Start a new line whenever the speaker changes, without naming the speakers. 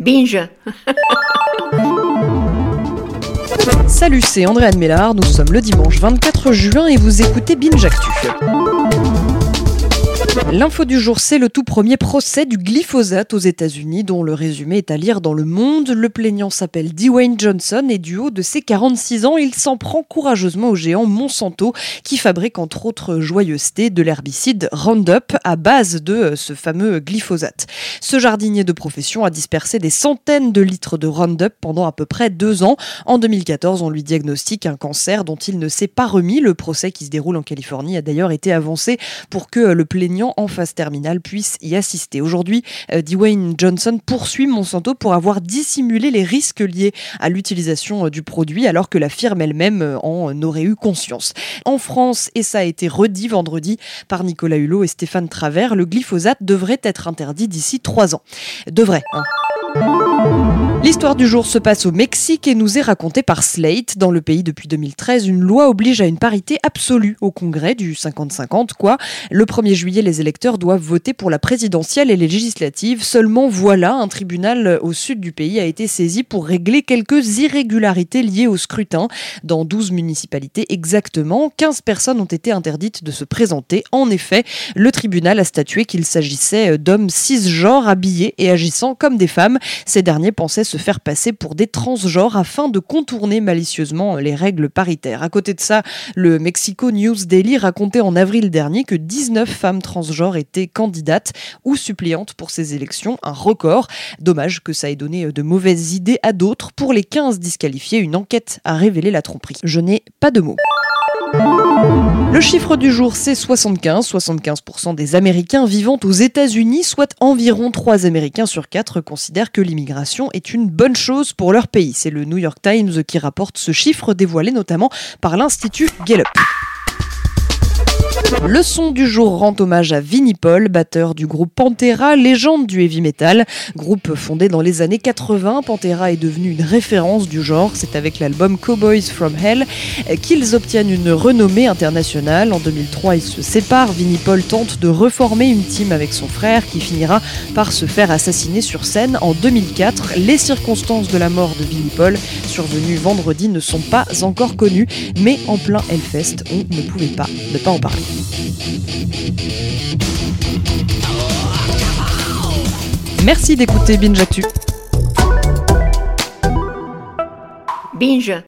Binge.
Salut, c'est André Anne Mélard, nous sommes le dimanche 24 juin et vous écoutez Binge Actu. L'info du jour, c'est le tout premier procès du glyphosate aux États-Unis, dont le résumé est à lire dans Le Monde. Le plaignant s'appelle Dwayne Johnson et du haut de ses 46 ans, il s'en prend courageusement au géant Monsanto, qui fabrique entre autres joyeusetés de l'herbicide Roundup à base de ce fameux glyphosate. Ce jardinier de profession a dispersé des centaines de litres de Roundup pendant à peu près deux ans. En 2014, on lui diagnostique un cancer dont il ne s'est pas remis. Le procès qui se déroule en Californie a d'ailleurs été avancé pour que le plaignant en phase terminale puisse y assister. Aujourd'hui, euh, Dwayne Johnson poursuit Monsanto pour avoir dissimulé les risques liés à l'utilisation euh, du produit alors que la firme elle-même euh, en aurait eu conscience. En France, et ça a été redit vendredi par Nicolas Hulot et Stéphane Travers, le glyphosate devrait être interdit d'ici trois ans. Devrait. Hein. L'histoire du jour se passe au Mexique et nous est racontée par Slate. Dans le pays depuis 2013, une loi oblige à une parité absolue au Congrès du 50-50, quoi. Le 1er juillet, les électeurs doivent voter pour la présidentielle et les législatives. Seulement, voilà, un tribunal au sud du pays a été saisi pour régler quelques irrégularités liées au scrutin. Dans 12 municipalités exactement, 15 personnes ont été interdites de se présenter. En effet, le tribunal a statué qu'il s'agissait d'hommes cisgenres habillés et agissant comme des femmes. Ces derniers pensaient se faire passer pour des transgenres afin de contourner malicieusement les règles paritaires. À côté de ça, le Mexico News Daily racontait en avril dernier que 19 femmes transgenres étaient candidates ou suppléantes pour ces élections, un record. Dommage que ça ait donné de mauvaises idées à d'autres. Pour les 15 disqualifiés, une enquête a révélé la tromperie. Je n'ai pas de mots. Le chiffre du jour, c'est 75. 75% des Américains vivant aux États-Unis, soit environ 3 Américains sur 4, considèrent que l'immigration est une bonne chose pour leur pays. C'est le New York Times qui rapporte ce chiffre dévoilé notamment par l'Institut Gallup. Le son du jour rend hommage à Vinnie Paul, batteur du groupe Pantera, légende du heavy metal. Groupe fondé dans les années 80, Pantera est devenu une référence du genre. C'est avec l'album Cowboys from Hell qu'ils obtiennent une renommée internationale. En 2003, ils se séparent. Vinnie Paul tente de reformer une team avec son frère qui finira par se faire assassiner sur scène en 2004. Les circonstances de la mort de Vinnie Paul, survenues vendredi, ne sont pas encore connues, mais en plein Hellfest, on ne pouvait pas ne pas en parler. Merci d'écouter Binge Actu.
Binge.